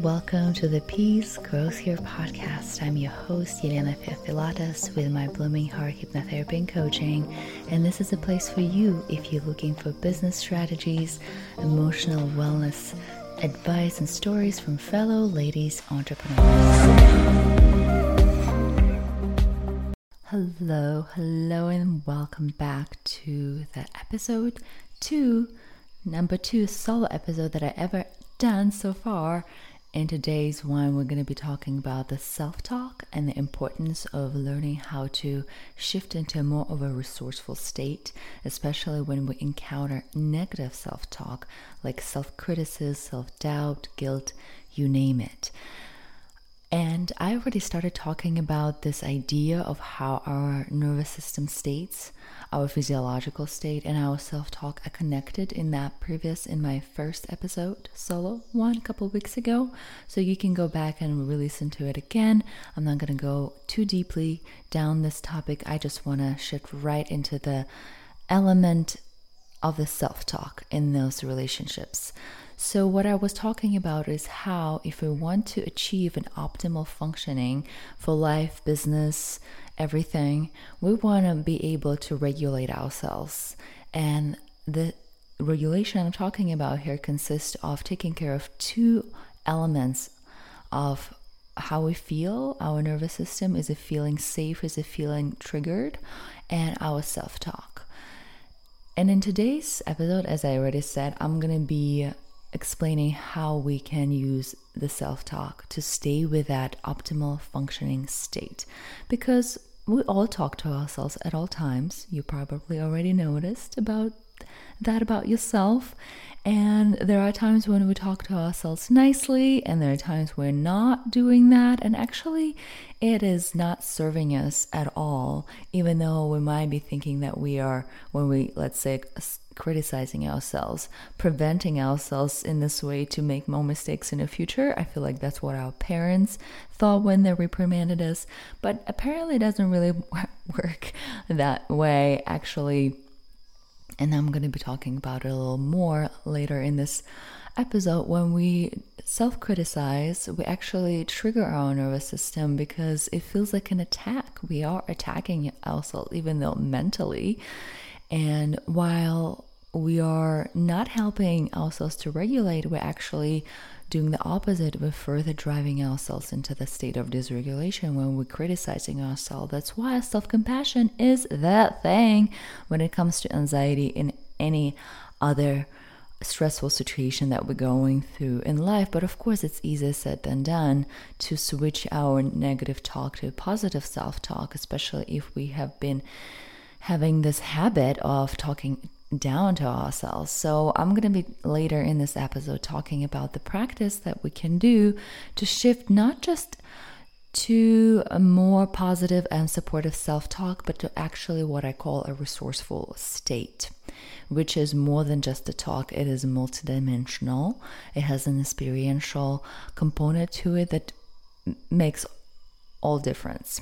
Welcome to the Peace Growth Here podcast. I'm your host, Yelena Filatas, with my Blooming Heart Hypnotherapy and Coaching. And this is a place for you if you're looking for business strategies, emotional wellness, advice, and stories from fellow ladies entrepreneurs. Hello, hello, and welcome back to the episode two, number two solo episode that I ever done so far. In today's one, we're going to be talking about the self talk and the importance of learning how to shift into more of a resourceful state, especially when we encounter negative self talk like self criticism, self doubt, guilt, you name it. And I already started talking about this idea of how our nervous system states, our physiological state, and our self talk are connected in that previous, in my first episode, solo one, a couple weeks ago. So you can go back and re listen to it again. I'm not going to go too deeply down this topic. I just want to shift right into the element of the self talk in those relationships. So, what I was talking about is how, if we want to achieve an optimal functioning for life, business, everything, we want to be able to regulate ourselves. And the regulation I'm talking about here consists of taking care of two elements of how we feel, our nervous system is it feeling safe, is it feeling triggered, and our self talk. And in today's episode, as I already said, I'm going to be explaining how we can use the self talk to stay with that optimal functioning state. Because we all talk to ourselves at all times. You probably already noticed about that about yourself. And there are times when we talk to ourselves nicely, and there are times we're not doing that. And actually, it is not serving us at all, even though we might be thinking that we are, when we, let's say, criticizing ourselves, preventing ourselves in this way to make more mistakes in the future. I feel like that's what our parents thought when they reprimanded us, but apparently it doesn't really work that way, actually and I'm going to be talking about it a little more later in this episode. When we self criticize, we actually trigger our nervous system because it feels like an attack. We are attacking ourselves, even though mentally. And while we are not helping ourselves to regulate, we're actually doing the opposite, we're further driving ourselves into the state of dysregulation when we're criticizing ourselves. That's why self compassion is that thing when it comes to anxiety in any other stressful situation that we're going through in life. But of course, it's easier said than done to switch our negative talk to positive self talk, especially if we have been having this habit of talking down to ourselves. So, I'm going to be later in this episode talking about the practice that we can do to shift not just to a more positive and supportive self talk, but to actually what I call a resourceful state, which is more than just a talk, it is multidimensional. It has an experiential component to it that makes all difference.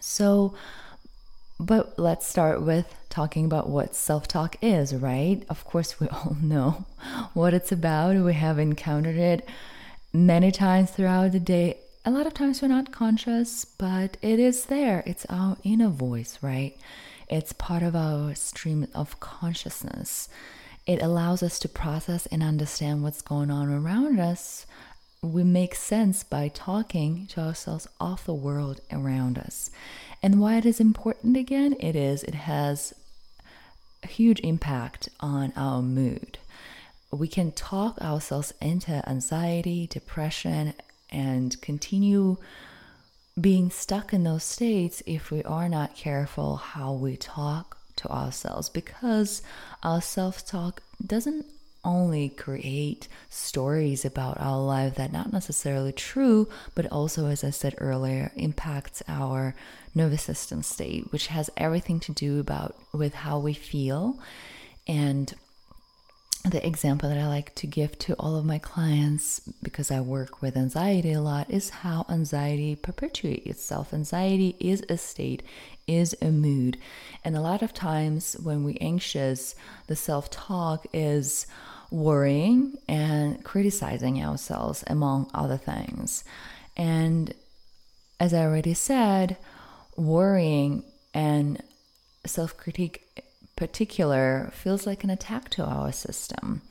So, but let's start with talking about what self talk is, right? Of course, we all know what it's about. We have encountered it many times throughout the day. A lot of times we're not conscious, but it is there. It's our inner voice, right? It's part of our stream of consciousness. It allows us to process and understand what's going on around us. We make sense by talking to ourselves of the world around us. And why it is important again, it is it has a huge impact on our mood. We can talk ourselves into anxiety, depression, and continue being stuck in those states if we are not careful how we talk to ourselves because our self talk doesn't only create stories about our life that not necessarily true, but also, as I said earlier, impacts our nervous system state, which has everything to do about with how we feel. And the example that I like to give to all of my clients, because I work with anxiety a lot, is how anxiety perpetuates itself. Anxiety is a state, is a mood. And a lot of times when we're anxious, the self talk is, worrying and criticizing ourselves, among other things. And as I already said, worrying and self critique particular feels like an attack to our system.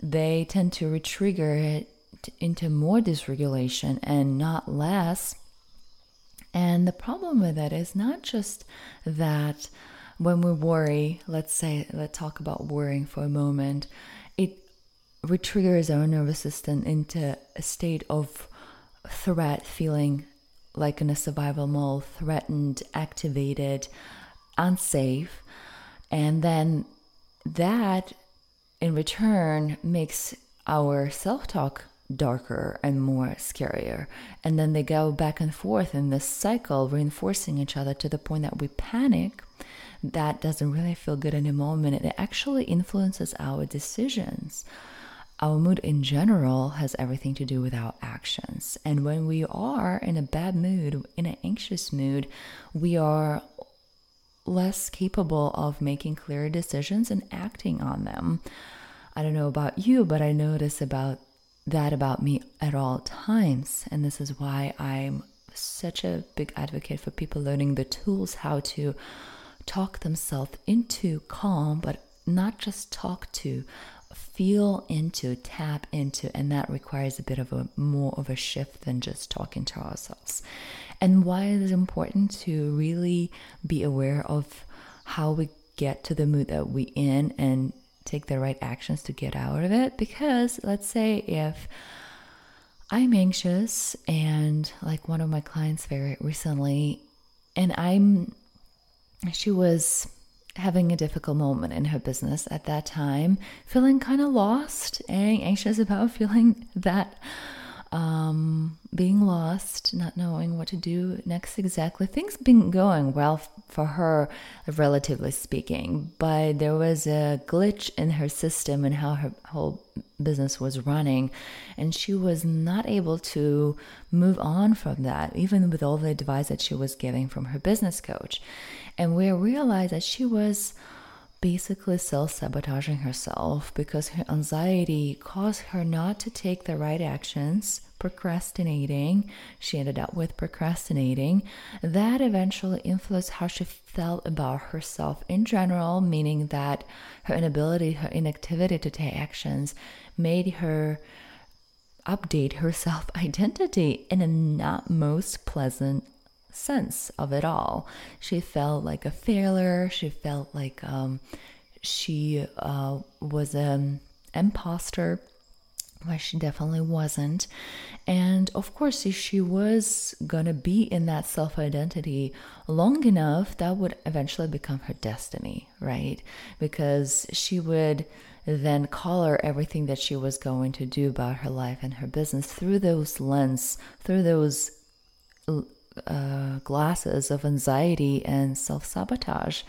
They tend to retrigger it into more dysregulation and not less. And the problem with that is not just that when we worry, let's say, let's talk about worrying for a moment, it retriggers our nervous system into a state of threat, feeling like in a survival mode, threatened, activated, unsafe. And then that in return makes our self talk darker and more scarier. And then they go back and forth in this cycle, reinforcing each other to the point that we panic. That doesn't really feel good in a moment. It actually influences our decisions. Our mood in general has everything to do with our actions. And when we are in a bad mood, in an anxious mood, we are less capable of making clear decisions and acting on them. I don't know about you, but I notice about that about me at all times. And this is why I'm such a big advocate for people learning the tools how to talk themselves into calm, but not just talk to, feel into, tap into, and that requires a bit of a more of a shift than just talking to ourselves. And why it is important to really be aware of how we get to the mood that we in and take the right actions to get out of it. Because let's say if I'm anxious and like one of my clients very recently and I'm she was having a difficult moment in her business at that time, feeling kind of lost and anxious about feeling that um, being lost, not knowing what to do next exactly. Things been going well for her, relatively speaking, but there was a glitch in her system and how her whole business was running, and she was not able to move on from that, even with all the advice that she was getting from her business coach. And we realized that she was basically self sabotaging herself because her anxiety caused her not to take the right actions, procrastinating. She ended up with procrastinating. That eventually influenced how she felt about herself in general, meaning that her inability, her inactivity to take actions made her update her self identity in a not most pleasant sense of it all. She felt like a failure. She felt like um, she uh, was an imposter, where she definitely wasn't. And of course, if she was gonna be in that self identity long enough, that would eventually become her destiny, right? Because she would then color everything that she was going to do about her life and her business through those lens, through those uh, glasses of anxiety and self sabotage.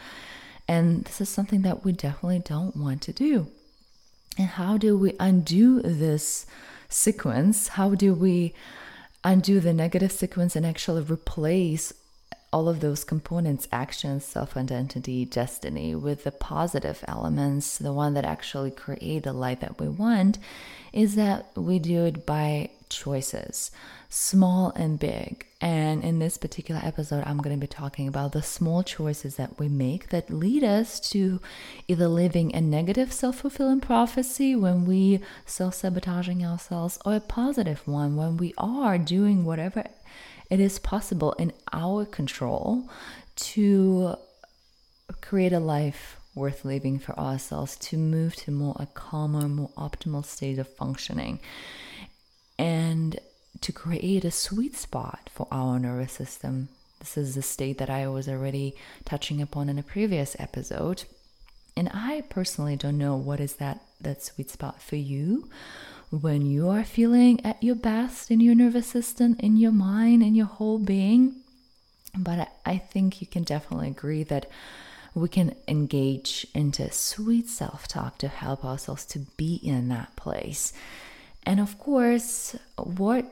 And this is something that we definitely don't want to do. And how do we undo this sequence? How do we undo the negative sequence and actually replace all of those components actions, self identity, destiny with the positive elements, the one that actually create the life that we want, is that we do it by choices, small and big. And in this particular episode, I'm going to be talking about the small choices that we make that lead us to either living a negative self fulfilling prophecy when we self sabotaging ourselves, or a positive one when we are doing whatever it is possible in our control to create a life worth living for ourselves, to move to more a calmer, more optimal state of functioning, and to create a sweet spot for our nervous system. This is the state that I was already touching upon in a previous episode. And I personally don't know what is that that sweet spot for you when you are feeling at your best in your nervous system, in your mind, in your whole being. But I think you can definitely agree that we can engage into sweet self talk to help ourselves to be in that place. And of course, what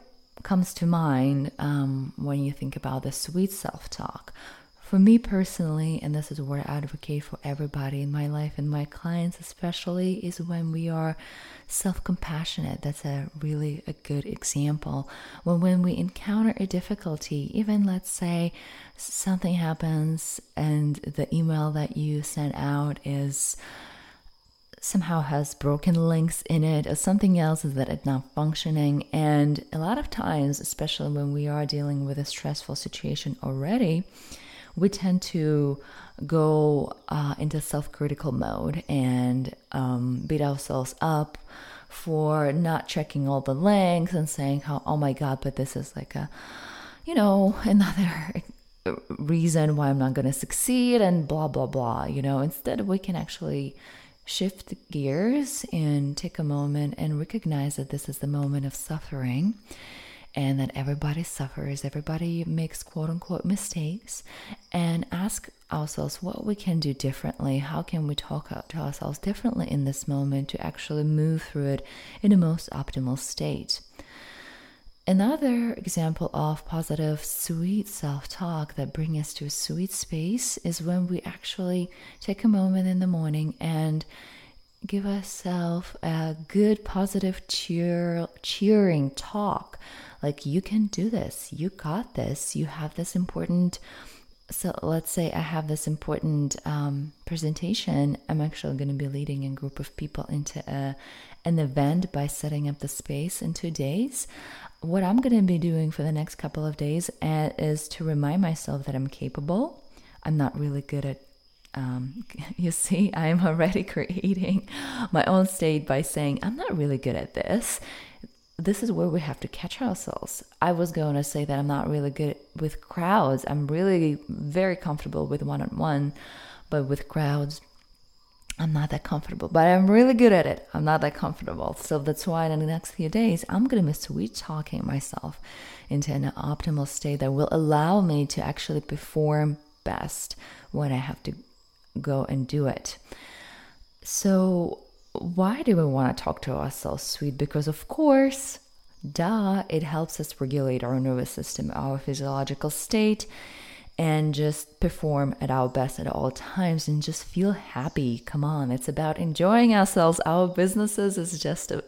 comes to mind um, when you think about the sweet self talk? For me personally, and this is what I advocate for everybody in my life and my clients especially, is when we are self compassionate. That's a really a good example. When when we encounter a difficulty, even let's say something happens and the email that you sent out is somehow has broken links in it or something else is that it's not functioning and a lot of times especially when we are dealing with a stressful situation already we tend to go uh, into self-critical mode and um, beat ourselves up for not checking all the links and saying how oh my god but this is like a you know another reason why i'm not going to succeed and blah blah blah you know? Instead we can actually shift gears and take a moment and recognize that this is the moment of suffering and that everybody suffers, everybody makes quote unquote mistakes, and ask ourselves what we can do differently. How can we talk to ourselves differently in this moment to actually move through it in the most optimal state? Another example of positive, sweet self talk that brings us to a sweet space is when we actually take a moment in the morning and give ourselves a good, positive, cheer, cheering talk. Like, you can do this, you got this, you have this important. So, let's say I have this important um, presentation. I'm actually going to be leading a group of people into a, an event by setting up the space in two days what I'm going to be doing for the next couple of days uh, is to remind myself that I'm capable. I'm not really good at, um, you see, I'm already creating my own state by saying, I'm not really good at this. This is where we have to catch ourselves. I was going to say that I'm not really good with crowds. I'm really very comfortable with one on one, but with crowds, I'm not that comfortable, but I'm really good at it. I'm not that comfortable. So that's why in the next few days, I'm going to be sweet talking myself into an optimal state that will allow me to actually perform best when I have to go and do it. So, why do we want to talk to ourselves sweet? Because, of course, duh, it helps us regulate our nervous system, our physiological state and just perform at our best at all times and just feel happy. Come on, it's about enjoying ourselves. Our businesses is just a,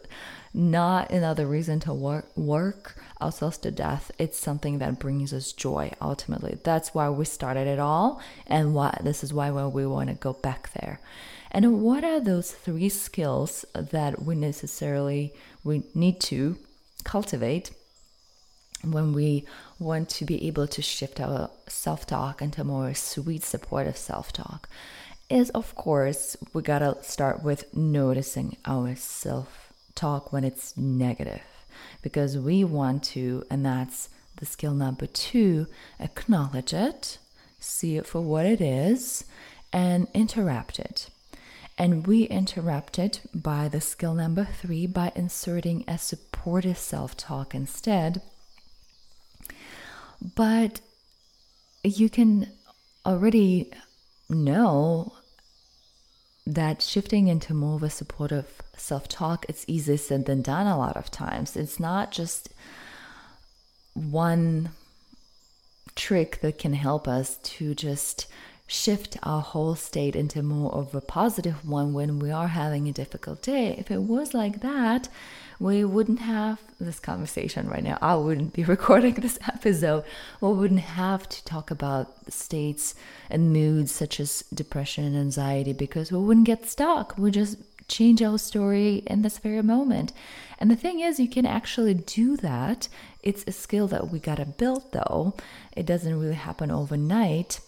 not another reason to work, work ourselves to death. It's something that brings us joy ultimately. That's why we started it all, and why this is why we want to go back there. And what are those three skills that we necessarily we need to cultivate when we want to be able to shift our self talk into more sweet, supportive self talk, is of course, we gotta start with noticing our self talk when it's negative because we want to, and that's the skill number two, acknowledge it, see it for what it is, and interrupt it. And we interrupt it by the skill number three by inserting a supportive self talk instead but you can already know that shifting into more of a supportive self talk, it's easier said than done a lot of times. It's not just one trick that can help us to just shift our whole state into more of a positive one when we are having a difficult day. If it was like that, we wouldn't have this conversation right now. I wouldn't be recording this episode. We wouldn't have to talk about states and moods such as depression and anxiety because we wouldn't get stuck. We just change our story in this very moment. And the thing is, you can actually do that. It's a skill that we gotta build though. It doesn't really happen overnight.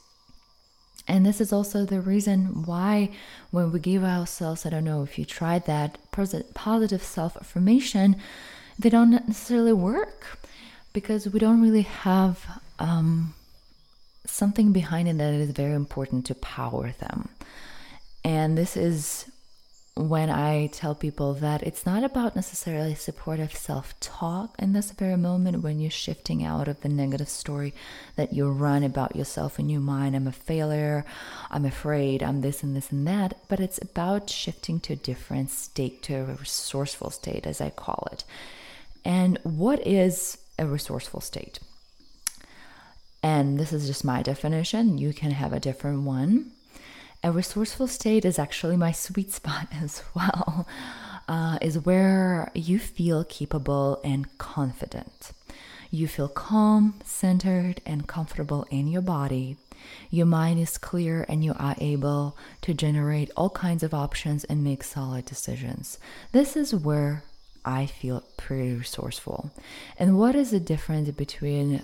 And this is also the reason why, when we give ourselves, I don't know if you tried that, positive self affirmation, they don't necessarily work because we don't really have um, something behind it that is very important to power them. And this is when I tell people that it's not about necessarily supportive self talk in this very moment when you're shifting out of the negative story that you run about yourself in your mind. I'm a failure, I'm afraid, I'm this and this and that. But it's about shifting to a different state, to a resourceful state, as I call it. And what is a resourceful state? And this is just my definition. You can have a different one. A resourceful state is actually my sweet spot as well, uh, is where you feel capable and confident. You feel calm, centered, and comfortable in your body. Your mind is clear and you are able to generate all kinds of options and make solid decisions. This is where I feel pretty resourceful. And what is the difference between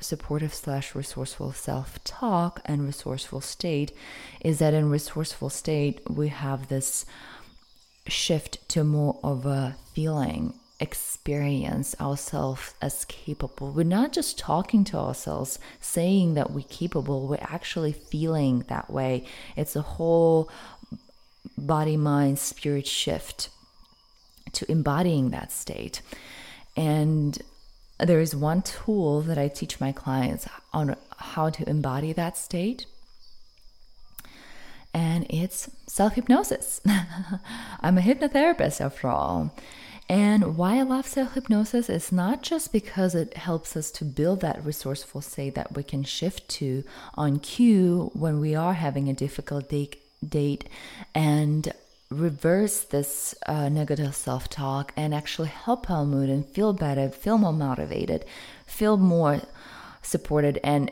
supportive slash resourceful self talk and resourceful state is that in resourceful state we have this shift to more of a feeling experience ourselves as capable. We're not just talking to ourselves saying that we're capable. We're actually feeling that way. It's a whole body mind spirit shift to embodying that state. And there is one tool that I teach my clients on how to embody that state. And it's self hypnosis. I'm a hypnotherapist after all. And why I love self hypnosis is not just because it helps us to build that resourceful state that we can shift to on cue when we are having a difficult date, date and reverse this uh, negative self talk and actually help our mood and feel better, feel more motivated, feel more supported, and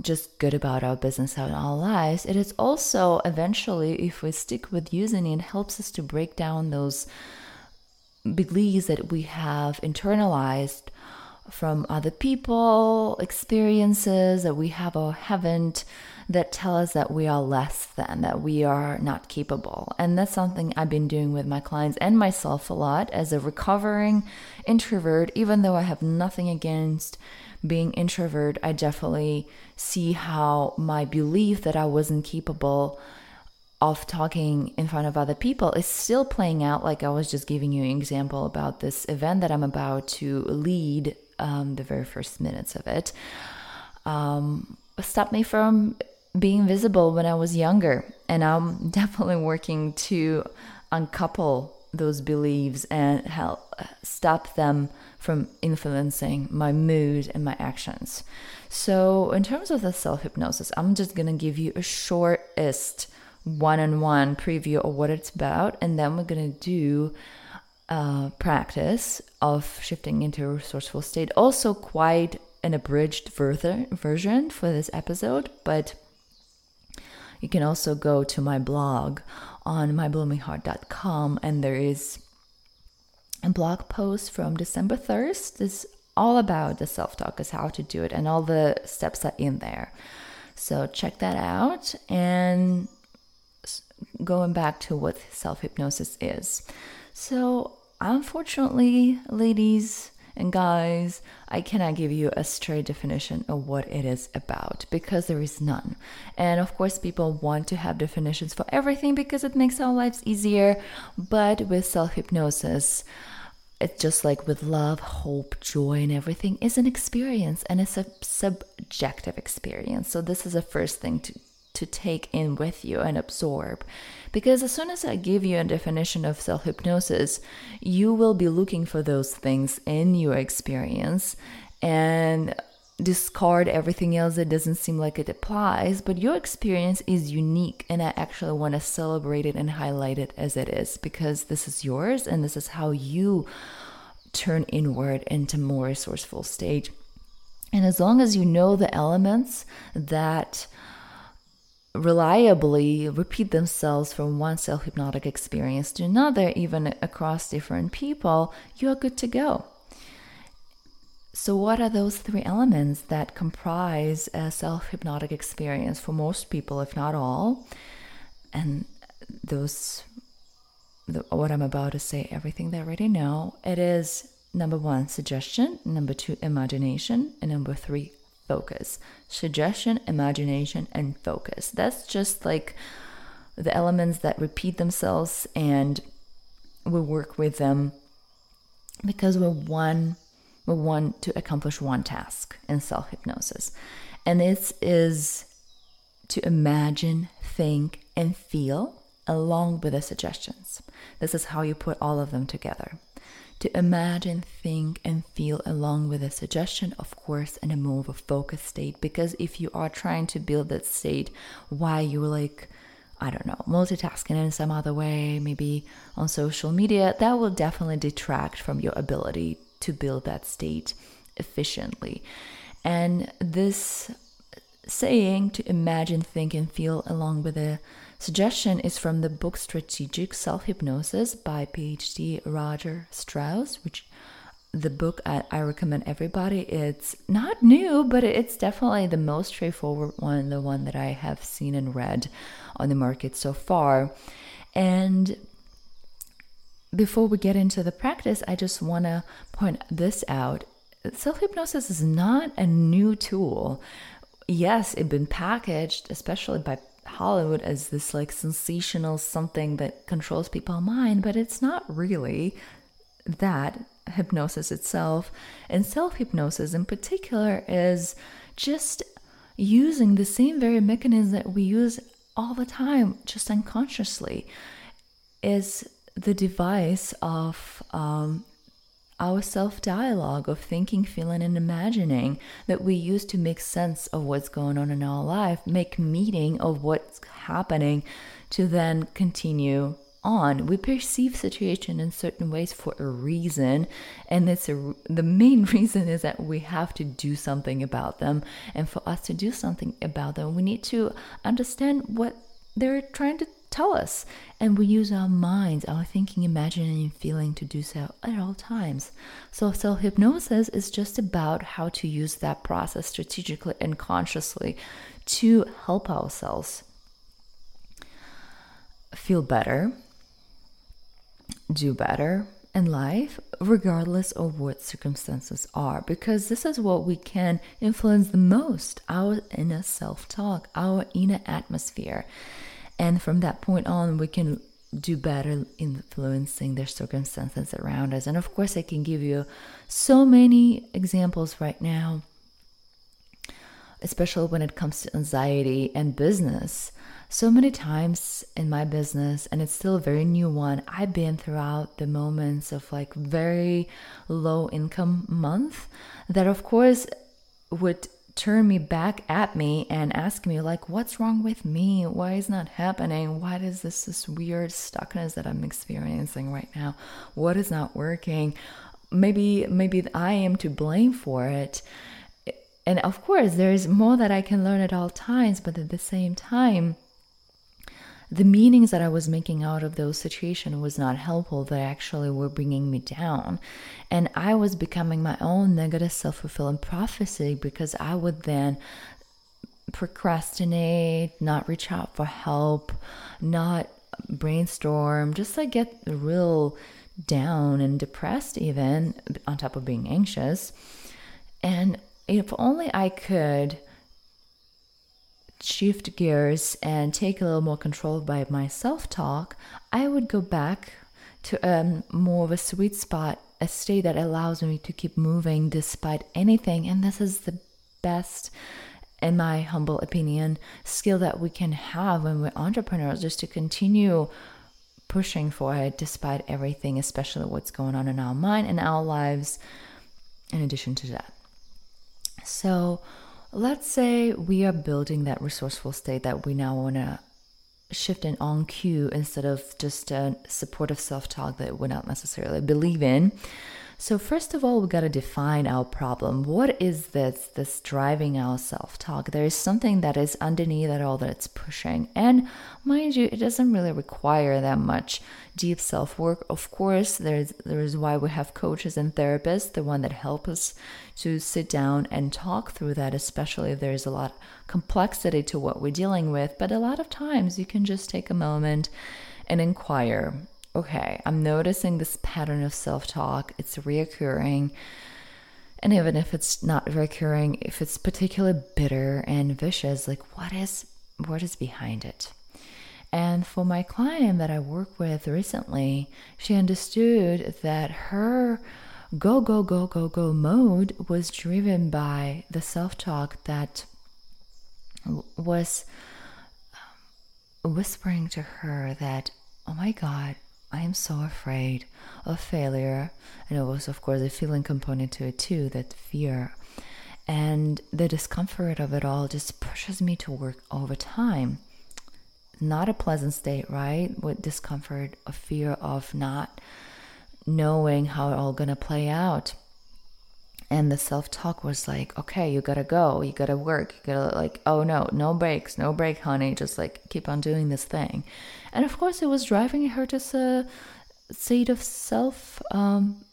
just good about our business and our lives. It is also eventually, if we stick with using it, helps us to break down those beliefs that we have internalized from other people, experiences that we have or haven't that tell us that we are less than, that we are not capable. And that's something I've been doing with my clients and myself a lot as a recovering introvert, even though I have nothing against being introvert, I definitely see how my belief that I wasn't capable of talking in front of other people is still playing out like i was just giving you an example about this event that i'm about to lead um, the very first minutes of it um, stopped me from being visible when I was younger. And I'm definitely working to uncouple those beliefs and help stop them from influencing my mood and my actions. So, in terms of the self hypnosis, I'm just to give you a shortest one on one preview of what it's about, and then we're to do a practice of shifting into a resourceful state. Also, quite an abridged version for this episode, but you can also go to my blog on mybloomingheart.com and there is a blog post from December 1st. It's all about the self talk, is how to do it, and all the steps are in there. So check that out. And going back to what self hypnosis is. So, unfortunately, ladies, and guys, I cannot give you a straight definition of what it is about because there is none. And of course, people want to have definitions for everything because it makes our lives easier. But with self hypnosis, it's just like with love, hope, joy, and everything is an experience and it's a subjective experience. So, this is the first thing to, to take in with you and absorb. Because as soon as I give you a definition of self hypnosis, you will be looking for those things in your experience and discard everything else that doesn't seem like it applies. But your experience is unique, and I actually want to celebrate it and highlight it as it is because this is yours and this is how you turn inward into more resourceful state. And as long as you know the elements that reliably repeat themselves from one self hypnotic experience to another, even across different people, you are good to go. So, what are those three elements that comprise a self hypnotic experience for most people, if not all? And those, the, what I'm about to say, everything they already know, it is number one, suggestion, number two, imagination, and number three, focus. Suggestion, imagination, and focus. That's just like the elements that repeat themselves and we work with them because we're one we want to accomplish one task in self hypnosis. And this is to imagine, think, and feel along with the suggestions. This is how you put all of them together. To imagine, think, and feel along with a suggestion, of course, in a more of a focused state. Because if you are trying to build that state while you're like, I don't know, multitasking in some other way, maybe on social media, that will definitely detract from your ability to build that state efficiently. And this saying to imagine, think, and feel along with a suggestion is from the book Strategic Self Hypnosis by PhD Roger Straus, which the book I, I, recommend everybody. It's not new, but it's definitely the most straightforward one, the one that I have seen and read on the market so far. And before we get into the practice, I just want to point this out. Self hypnosis is not a new tool. Yes, it's been packaged, especially by Hollywood, as this like sensational something that controls people's mind, but it's not really that hypnosis itself. And self hypnosis, in particular, is just using the same very mechanism that we use all the time, just unconsciously, is the device of um, our self dialogue of thinking, feeling, and imagining that we use to make sense of what's going on in our life, make meaning of what's happening to then continue on. We perceive situation in certain ways for a reason, and it's a, the main reason is that we have to do something about them. And for us to do something about them, we need to understand what they're trying to tell us. And we use our minds, our thinking, imagining, and feeling to do so at all times. So, self hypnosis is just about how to use that process strategically and consciously to help ourselves feel better, do better in life, regardless of what circumstances are, because this is what we can influence the most our inner self talk, our inner atmosphere. And from that point on, we can do better influencing the circumstances around us. And of course, I can give you so many examples right now, especially when it comes to anxiety and business. So many times in my business, and it's still a very new one, I've been throughout the moments of like very low income month that, of course, would turn me back at me and ask me like what's wrong with me? Why is not happening? Why is this this weird stuckness that i'm experiencing right now what is not working? Maybe maybe i am to blame for it. And of course there's more that i can learn at all times but at the same time the meanings that I was making out of those situations was not helpful. They actually were bringing me down. And I was becoming my own negative self fulfilling prophecy because I would then procrastinate, not reach out for help, not brainstorm, just like get real down and depressed, even on top of being anxious. And if only I could shift gears and take a little more control by my self talk, I would go back to a more of a sweet spot, a state that allows me to keep moving despite anything. And this is the best, in my humble opinion, skill that we can have when we're entrepreneurs, just to continue pushing for it despite everything, especially what's going on in our mind and our lives, in addition to that. So, let's say we are building that resourceful state that we now want to shift in on cue instead of just a supportive self talk that we not necessarily believe in. So first of all, we got to define our problem. What is this this driving our self-talk? There is something that is underneath it all that's pushing. And mind you, it doesn't really require that much deep self-work. Of course, there's there's why we have coaches and therapists, the one that help us to sit down and talk through that, especially if there's a lot of complexity to what we're dealing with. But a lot of times you can just take a moment and inquire okay, I'm noticing this pattern of self talk, it's reoccurring. And even if it's not recurring, if it's particularly bitter and vicious, like what is what is behind it? And for my client that I work with recently, she understood that her go, go, go, go, go mode was driven by the self talk that was um, whispering to her that, oh my God, I am so afraid of failure. And it was, of course, a feeling component to it too that fear. And the discomfort of it all just pushes me to work overtime. Not a pleasant state, right? With discomfort, a fear of not knowing how it all gonna play out and the self-talk was like okay you gotta go you gotta work you gotta like oh no no breaks no break honey just like keep on doing this thing. And of course it was driving her to a state of self um,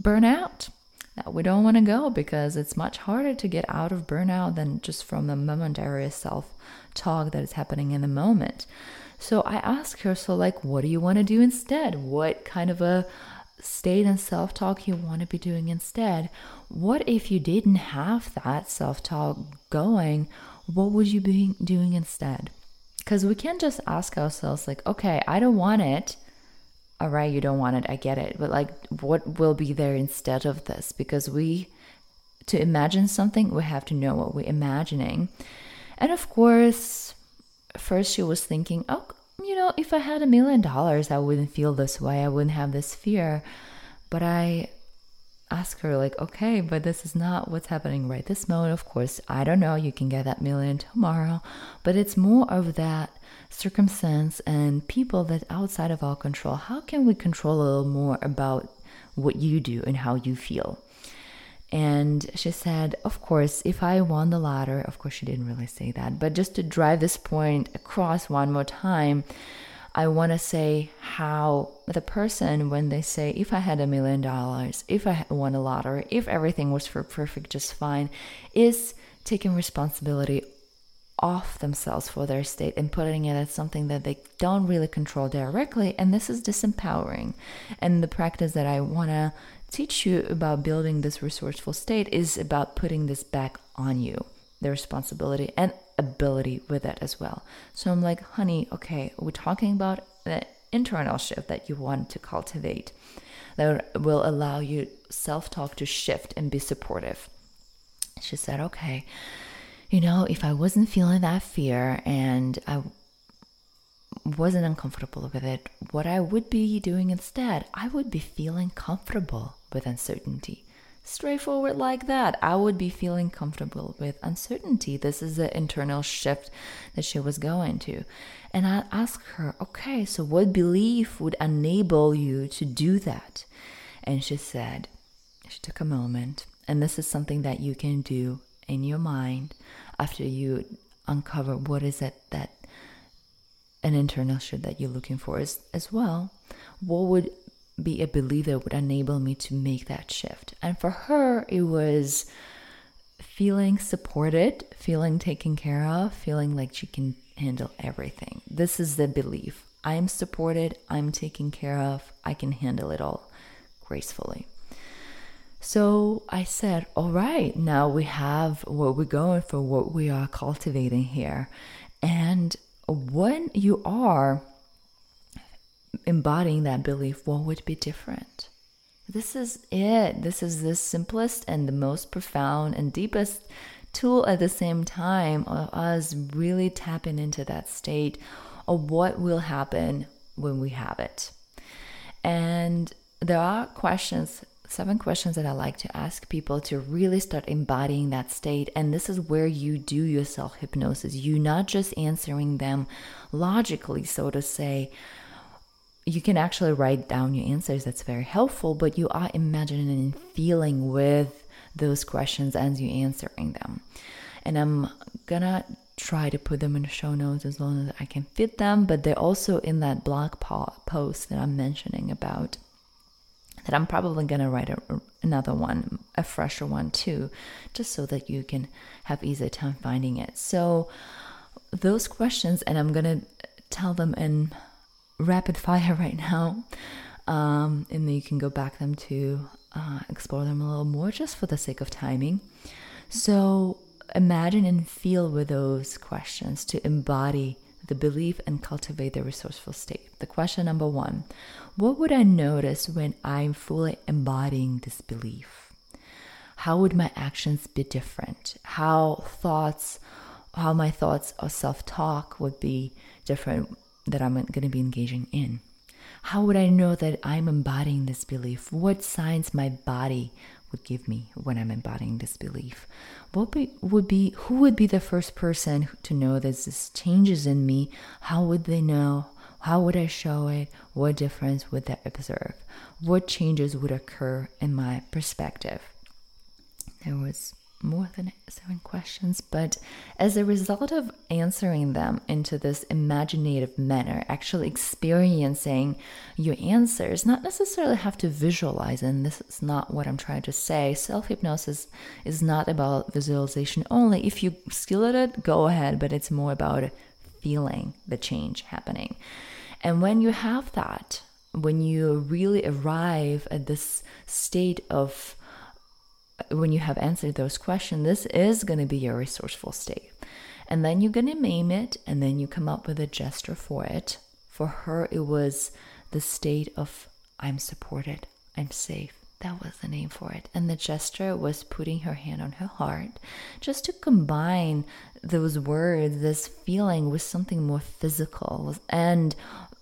burnout. Now we don't want to go because it's much harder to get out of burnout than just from the momentary self-talk that is happening in the moment. So i asked her so like what do you want to do instead? What kind of a state and self talk you want to be doing instead. What if you didn't have that self talk going? What would you be doing instead? Because we can't just ask ourselves, like, okay, I don't want it. All right, you don't want it. I get it. But, like, what will be there instead of this? Because we, to imagine something, we have to know what we're imagining. And of course, first she was thinking, oh, you know, if I had a million dollars, I wouldn't feel this way. I wouldn't have this fear. But I ask her, like, okay, but this is not what's happening right this moment. Of course, I don't know. You can get that million tomorrow. But it's more of that circumstance and people that outside of our control. How can we control a little more about what you do and how you feel? And she said, Of course, if I won the lottery, of course, she didn't really say that, but just to drive this point across one more time, I want to say how the person, when they say, If I had a million dollars, if I won a lottery, if everything was for perfect, just fine, is taking responsibility off themselves for their state and putting it as something that they don't really control directly. And this is disempowering. And the practice that I want to teach you about building this resourceful state is about putting this back on you, the responsibility and ability with it as well. So I'm like, honey, okay, we're talking about the internal shift that you want to cultivate that will allow you self talk to shift and be supportive. She said, okay, you know, if I wasn't feeling that fear and I wasn't uncomfortable with it, what I would be doing instead, I would be feeling comfortable with uncertainty. Straightforward like that. I would be feeling comfortable with uncertainty. This is the internal shift that she was going to. And I asked her, okay, so what belief would enable you to do that? And she said, she took a moment, and this is something that you can do in your mind after you uncover what is it that an internal shift that you're looking for is as well. What would be a belief that would enable me to make that shift? And for her, it was feeling supported, feeling taken care of, feeling like she can handle everything. This is the belief. I am supported, I'm taken care of, I can handle it all gracefully. So I said, All right, now we have what we're going for, what we are cultivating here. And when you are embodying that belief, what would be different? This is it. This is the simplest and the most profound and deepest tool at the same time of us really tapping into that state of what will happen when we have it. And there are questions seven questions that I like to ask people to really start embodying that state. And this is where you do your self hypnosis. You're not just answering them logically, so to say. You can actually write down your answers, that's very helpful, but you are imagining and feeling with those questions as you're answering them. And I'm gonna try to put them in the show notes as long as I can fit them, but they're also in that blog post that I'm mentioning about that I'm probably to write a, another one, a fresher one too, just so that you can have easier time finding it. So, those questions, and I'm to tell them in rapid fire right now, um, and then you can go back them to uh, explore them a little more just for the sake of timing. So, imagine and feel with those questions to embody the belief and cultivate the resourceful state. The question number one What would I notice when I'm fully embodying this belief? How would my actions be different? How thoughts, how my thoughts or self talk would be different that I'm going to be engaging in? How would I know that I'm embodying this belief? What signs my body would give me when I'm embodying this belief? What be, would be who would be the first person to know that this changes in me? How would they know? How would I show it? What difference would they observe? What changes would occur in my perspective? There was more than seven questions, but as a result of answering them into this imaginative manner, actually experiencing your answers, not necessarily have to visualize, and this is not what I'm trying to say. Self hypnosis is not about visualization only. If you skill at it, go ahead, but it's more about feeling the change happening. And when you have that, when you really arrive at this state of when you have answered those questions, this is going to be your resourceful state. And then you're going to name it, and then you come up with a gesture for it. For her, it was the state of I'm supported, I'm safe. That was the name for it. And the gesture was putting her hand on her heart just to combine those words, this feeling with something more physical and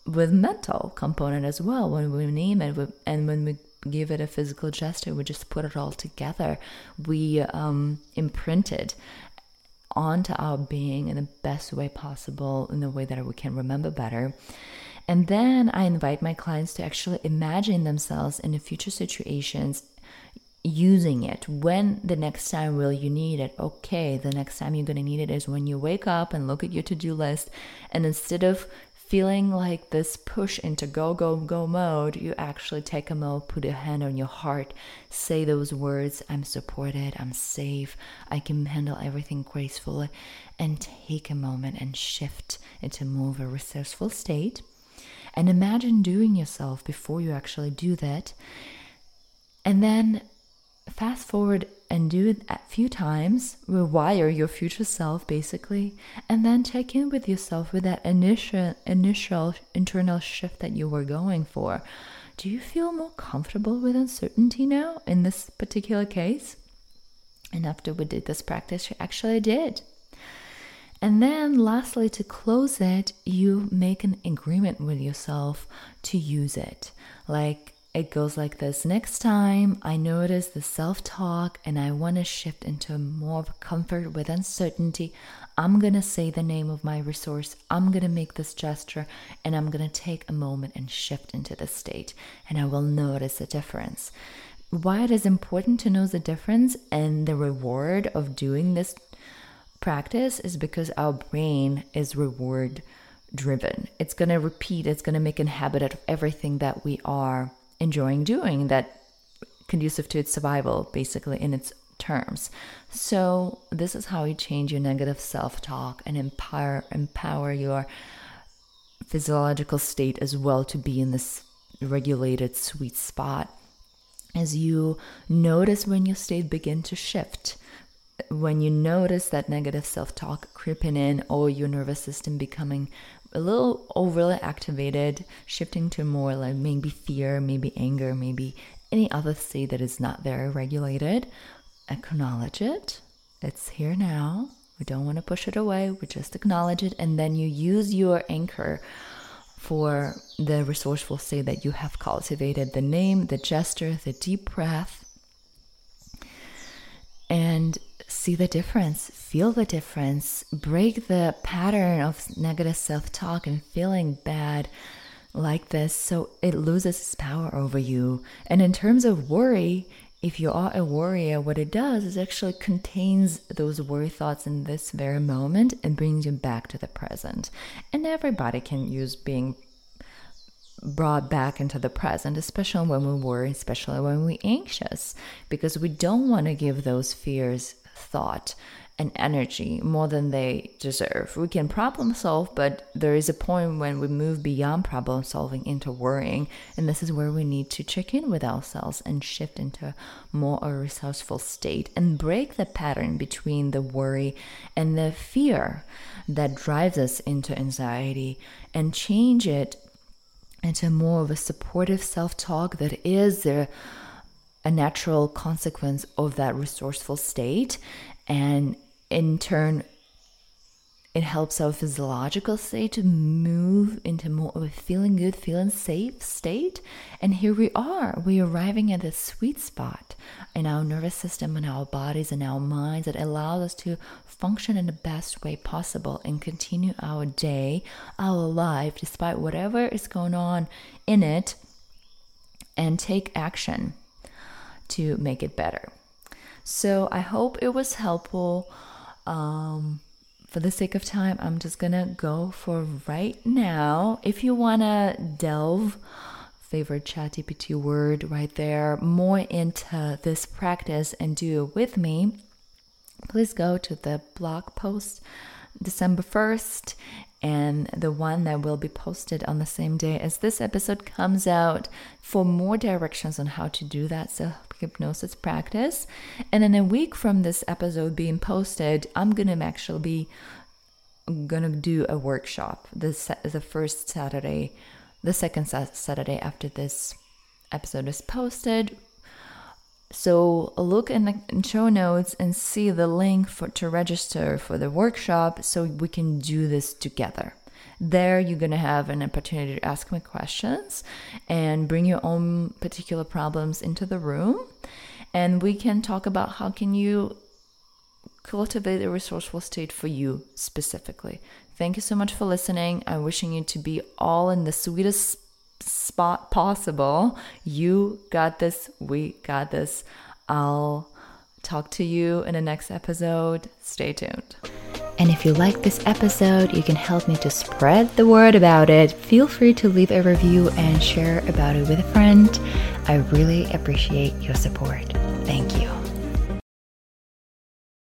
with mental component as well when we name it and when we give it a physical gesture. We just put it all together. We um, imprint it onto our being in the best way possible, in the way that we can remember better. And then I invite my clients to actually imagine themselves in the future situations using it when the next time will you need it okay the next time you're going to need it is when you wake up and look at your to-do list and instead of feeling like this push into go, go, go mode, you actually take a moment, put a hand on your heart, say those words I'm supported, I'm safe, I can handle everything gracefully, and take a moment and shift into more of a resourceful state. And imagine doing yourself before you actually do that. And then fast forward and do it a few times, rewire your future self basically, and then check in with yourself with that initial initial internal shift that you were going for. Do you feel more comfortable with uncertainty now in this particular case? And after we did this practice, you actually did. And then, lastly, to close it, you make an agreement with yourself to use it. Like, it goes like this Next time I notice the self talk and I want to shift into more of comfort with uncertainty, I'm going to say the name of my resource. I'm going to make this gesture and I'm going to take a moment and shift into the state and I will notice a difference. Why it is important to know the difference and the reward of doing this practice is because our brain is reward driven. It's going to repeat, it's going to make a habit out of everything that we are enjoying doing that conducive to its survival, basically, in its terms. So, this is how you change your negative self talk and empower, empower your physiological state as well to be in this regulated sweet spot. As you notice when your state begin to shift, when you notice that negative self talk creeping in or your nervous system becoming a little overly activated, shifting to more like maybe fear, maybe anger, maybe any other state that is not very regulated, acknowledge it. It's here now. We don't want to push it away. We just acknowledge it. And then you use your anchor for the resourceful state that you have cultivated the name, the gesture, the deep breath. And see the difference, feel the difference, break the pattern of negative self talk and feeling bad like this so it loses its power over you. And in terms of worry, if you are a warrior, what it does is actually contains those worry thoughts in this very moment and brings you back to the present. And everybody can use being brought back into the present, especially when we worry, especially when we're anxious, because we don't want to give those fears thought and energy more than they deserve. We can problem solve, but there is a point when we move beyond problem solving into worrying, and this is where we need to check in with ourselves and shift into more a resourceful state and break the pattern between the worry and the fear that drives us into anxiety and change it into more of a supportive self-talk that is the a natural consequence of that resourceful state and in turn It helps our physiological state to move into more of a feeling good, feeling safe state. And here we are. We're arriving at the sweet spot in our nervous system and our bodies and our minds that allows us to function in the best way possible and continue our day, our life, despite whatever is going on in it, and take action to make it better. So I hope it was helpful. Um, for the sake of time, I'm just gonna go for right now. If you wanna delve, favorite chat ChatGPT word right there, more into this practice and do it with me, please go to the blog post December 1st and the one that will be posted on the same day as this episode comes out for more directions on how to do that self hypnosis practice. And in a week from this episode being posted, I'm gonna actually be gonna do a workshop. This the first Saturday, the second Saturday after this episode is posted. So look in the show notes and see the link for to register for the workshop so we can do this together. There you're going to have an opportunity to ask me questions and bring your own particular problems into the room and we can talk about how can you cultivate a resourceful state for you specifically. Thank you so much for listening. I'm wishing you to be all in the sweetest spot possible. You got this. We got this. I'll talk to you in the next episode. Stay tuned. And if you like this episode, you can help me to spread the word about it. Feel free to leave a review and share about it with a friend. I really appreciate your support. Thank you.